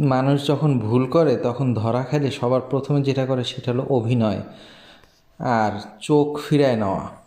মানুষ যখন ভুল করে, তখন ধরা খেলে সবার প্রথমে যেটা করে সেটা হলো অভিনয় আর চোখ ফিরায় নেওয়া।